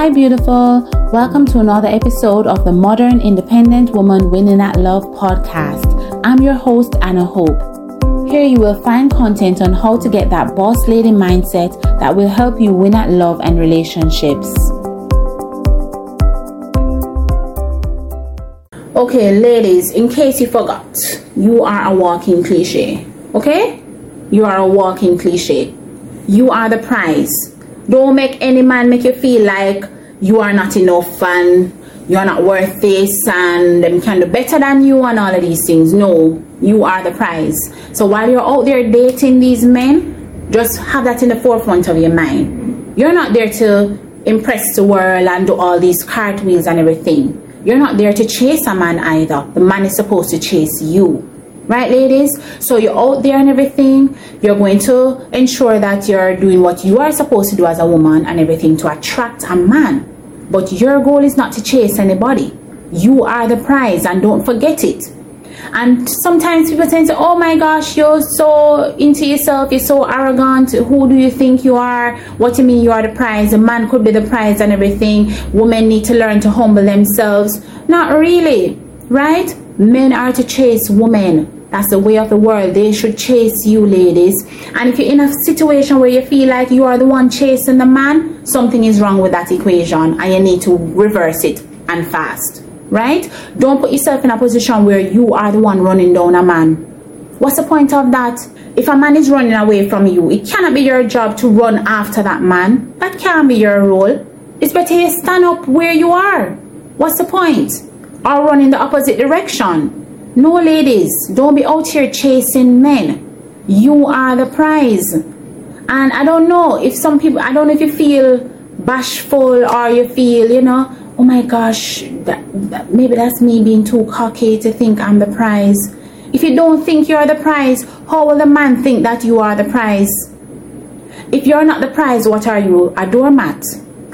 Hi, beautiful. Welcome to another episode of the Modern Independent Woman Winning at Love podcast. I'm your host, Anna Hope. Here you will find content on how to get that boss lady mindset that will help you win at love and relationships. Okay, ladies, in case you forgot, you are a walking cliche. Okay? You are a walking cliche. You are the prize. Don't make any man make you feel like you are not enough and you're not worth this and them can do better than you and all of these things. No, you are the prize. So while you're out there dating these men, just have that in the forefront of your mind. You're not there to impress the world and do all these cartwheels and everything. You're not there to chase a man either. The man is supposed to chase you right ladies? So you're out there and everything. You're going to ensure that you're doing what you are supposed to do as a woman and everything to attract a man. But your goal is not to chase anybody. You are the prize and don't forget it. And sometimes people tend to say, oh my gosh you're so into yourself. You're so arrogant. Who do you think you are? What do you mean you are the prize? A man could be the prize and everything. Women need to learn to humble themselves. Not really right? Men are to chase women that's the way of the world. They should chase you, ladies. And if you're in a situation where you feel like you are the one chasing the man, something is wrong with that equation and you need to reverse it and fast. Right? Don't put yourself in a position where you are the one running down a man. What's the point of that? If a man is running away from you, it cannot be your job to run after that man. That can't be your role. It's better you stand up where you are. What's the point? Or run in the opposite direction. No, ladies, don't be out here chasing men. You are the prize. And I don't know if some people, I don't know if you feel bashful or you feel, you know, oh my gosh, that, that, maybe that's me being too cocky to think I'm the prize. If you don't think you're the prize, how will the man think that you are the prize? If you're not the prize, what are you? A doormat.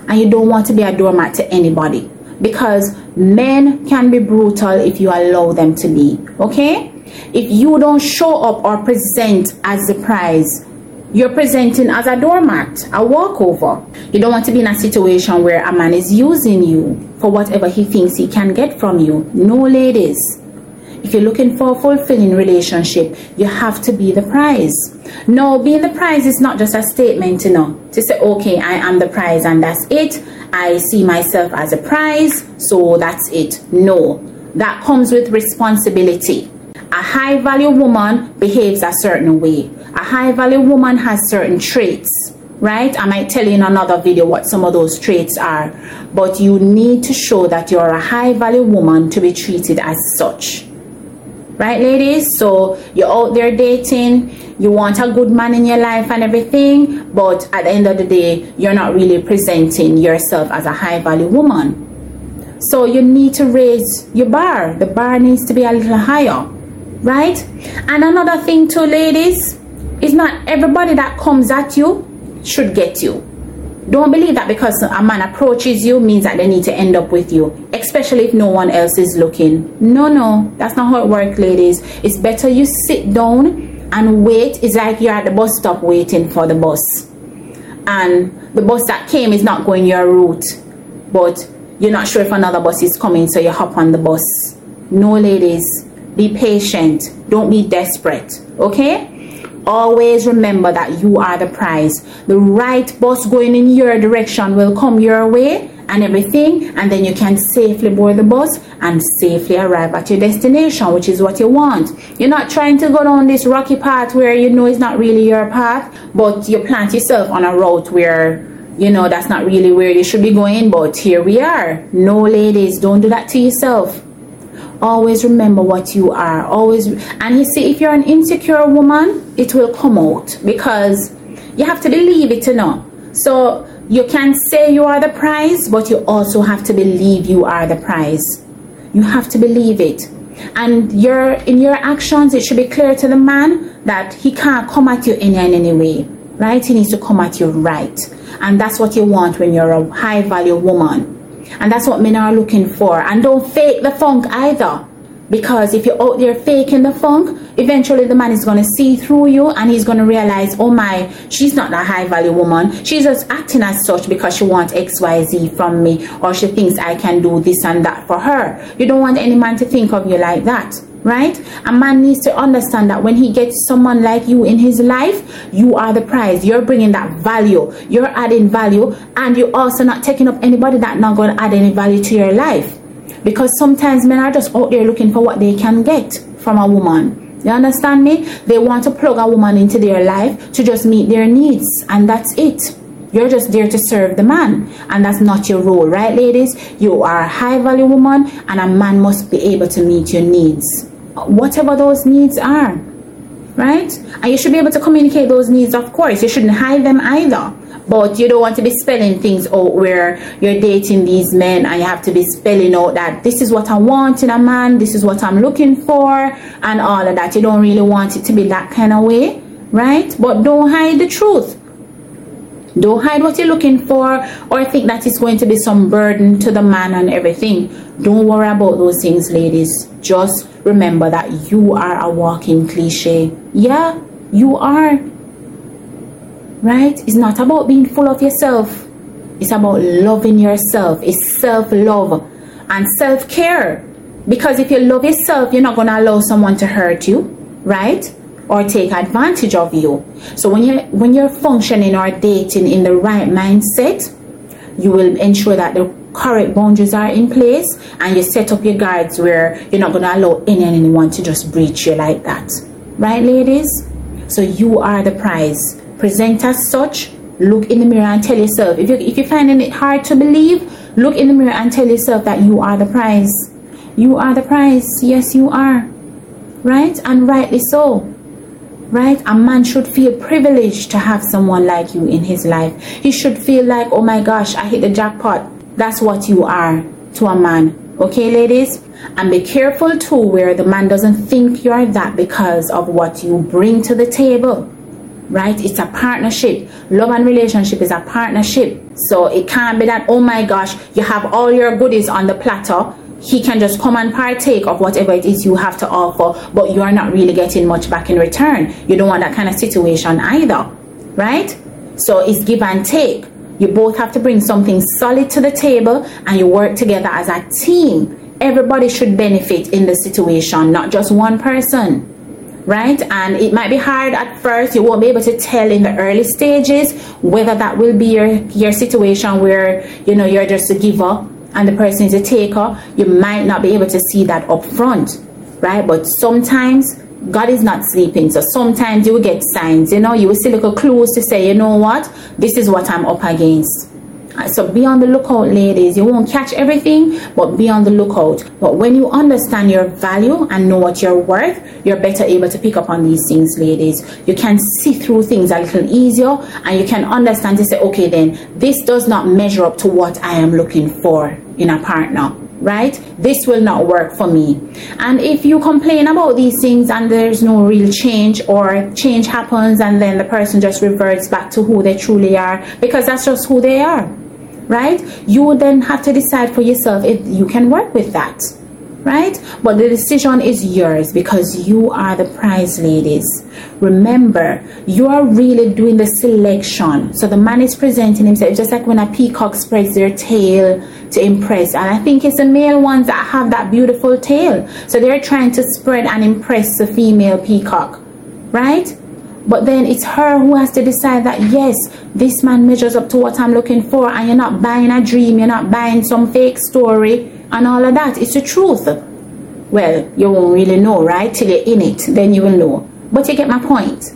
And you don't want to be a doormat to anybody because men can be brutal if you allow them to be okay if you don't show up or present as the prize you're presenting as a doormat a walkover you don't want to be in a situation where a man is using you for whatever he thinks he can get from you no ladies if you're looking for a fulfilling relationship, you have to be the prize. No, being the prize is not just a statement, you know, to say, okay, I am the prize and that's it. I see myself as a prize, so that's it. No, that comes with responsibility. A high value woman behaves a certain way. A high value woman has certain traits, right? I might tell you in another video what some of those traits are, but you need to show that you're a high value woman to be treated as such right ladies so you're out there dating you want a good man in your life and everything but at the end of the day you're not really presenting yourself as a high value woman so you need to raise your bar the bar needs to be a little higher right and another thing too ladies is not everybody that comes at you should get you don't believe that because a man approaches you means that they need to end up with you, especially if no one else is looking. No, no, that's not how it works, ladies. It's better you sit down and wait. It's like you're at the bus stop waiting for the bus. And the bus that came is not going your route, but you're not sure if another bus is coming, so you hop on the bus. No, ladies, be patient. Don't be desperate, okay? always remember that you are the prize. The right bus going in your direction will come your way and everything, and then you can safely board the bus and safely arrive at your destination, which is what you want. You're not trying to go down this rocky path where you know it's not really your path, but you plant yourself on a route where you know that's not really where you should be going, but here we are. No, ladies, don't do that to yourself always remember what you are always and you see if you're an insecure woman it will come out because you have to believe it you know so you can say you are the prize but you also have to believe you are the prize. You have to believe it. And your in your actions it should be clear to the man that he can't come at you in any way right? He needs to come at you right. And that's what you want when you're a high value woman. And that's what men are looking for. And don't fake the funk either. Because if you're out there faking the funk, eventually the man is going to see through you and he's going to realize, oh my, she's not that high value woman. She's just acting as such because she wants XYZ from me or she thinks I can do this and that for her. You don't want any man to think of you like that right? A man needs to understand that when he gets someone like you in his life, you are the prize. You're bringing that value. You're adding value, and you're also not taking up anybody that not going to add any value to your life because sometimes men are just out there looking for what they can get from a woman. You understand me? They want to plug a woman into their life to just meet their needs, and that's it. You're just there to serve the man, and that's not your role, right, ladies? You are a high value woman, and a man must be able to meet your needs, whatever those needs are, right? And you should be able to communicate those needs, of course. You shouldn't hide them either but you don't want to be spelling things out where you're dating these men and you have to be spelling out that this is what I want in a man, this is what I'm looking for, and all of that. You don't really want it to be that kind of way, right? But don't hide the truth. Don't hide what you're looking for or think that it's going to be some burden to the man and everything. Don't worry about those things, ladies. Just remember that you are a walking cliche. Yeah, you are right? It's not about being full of yourself. It's about loving yourself. It's self love and self care. Because if you love yourself, you're not going to allow someone to hurt you, right? Or take advantage of you. So when you when you're functioning or dating in the right mindset, you will ensure that the correct boundaries are in place and you set up your guards where you're not going to allow any anyone to just breach you like that. Right, ladies? So you are the prize. Present as such. Look in the mirror and tell yourself. If, you, if you're finding it hard to believe look in the mirror and tell yourself that you are the prize. You are the prize. Yes you are. Right? And rightly so. Right? A man should feel privileged to have someone like you in his life. He should feel like oh my gosh i hit the jackpot. That's what you are to a man okay ladies and be careful too where the man doesn't think you're that because of what you bring to the table right? It's a partnership. Love and relationship is a partnership. So it can't be that, oh my gosh, you have all your goodies on the platter. He can just come and partake of whatever it is you have to offer, but you are not really getting much back in return. You don't want that kind of situation either, right? So it's give and take. You both have to bring something solid to the table and you work together as a team. Everybody should benefit in the situation, not just one person right? And it might be hard at first. You won't be able to tell in the early stages whether that will be your, your situation where, you know, you're just a giver and the person is a taker. You might not be able to see that up front, right? But sometimes God is not sleeping. So sometimes you will get signs, you know, you will see little clues to say, you know what, this is what I'm up against uh, so be on the lookout, ladies. You won't catch everything, but be on the lookout. But when you understand your value and know what you're worth, you're better able to pick up on these things, ladies. You can see through things a little easier and you can understand to say, okay, then this does not measure up to what I am looking for in a partner right? This will not work for me. And if you complain about these things and there's no real change or change happens and then the person just reverts back to who they truly are because that's just who they are right? You then have to decide for yourself if you can work with that, right? But the decision is yours because you are the prize, ladies. Remember, you are really doing the selection. So the man is presenting himself just like when a peacock spreads their tail to impress. And I think it's the male ones that have that beautiful tail. So they're trying to spread and impress the female peacock, right? But then it's her who has to decide that yes, this man measures up to what I'm looking for, and you're not buying a dream, you're not buying some fake story and all of that. It's the truth. Well, you won't really know, right? Till you're in it, then you will know. But you get my point.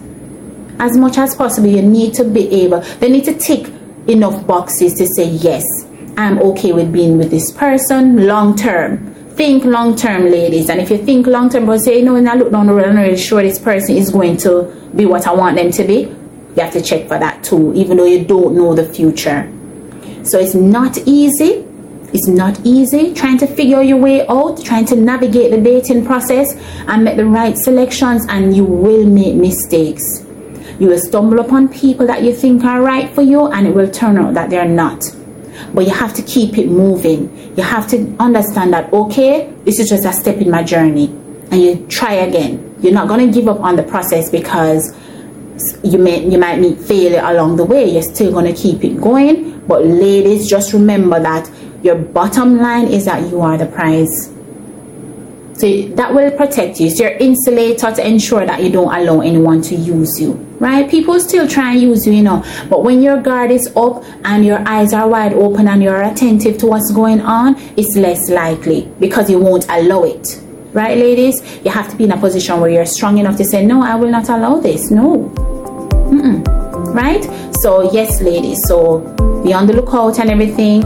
As much as possible, you need to be able, they need to tick enough boxes to say, yes, I'm okay with being with this person long term think long term, ladies. And if you think long term, but say, know, when I look down the road, I'm not really sure this person is going to be what I want them to be. You have to check for that too, even though you don't know the future. So it's not easy. It's not easy trying to figure your way out, trying to navigate the dating process and make the right selections, and you will make mistakes. You will stumble upon people that you think are right for you, and it will turn out that they're not. but you have to keep it moving. You have to understand that, okay, this is just a step in my journey. And you try again. You're not going to give up on the process because you may you might meet failure along the way. You're still going to keep it going. But ladies, just remember that your bottom line is that you are the prize. So that will protect you. So you're insulator to ensure that you don't allow anyone to use you. Right? People still try and use you, you know. But when your guard is up and your eyes are wide open and you're attentive to what's going on, it's less likely because you won't allow it. Right, ladies? You have to be in a position where you're strong enough to say, No, I will not allow this. No. Mm-mm. Right? So, yes, ladies. So, be on the lookout and everything.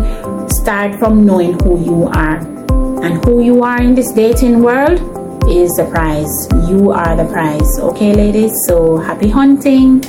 Start from knowing who you are and who you are in this dating world is the prize. You are the prize. Okay, ladies? So happy hunting.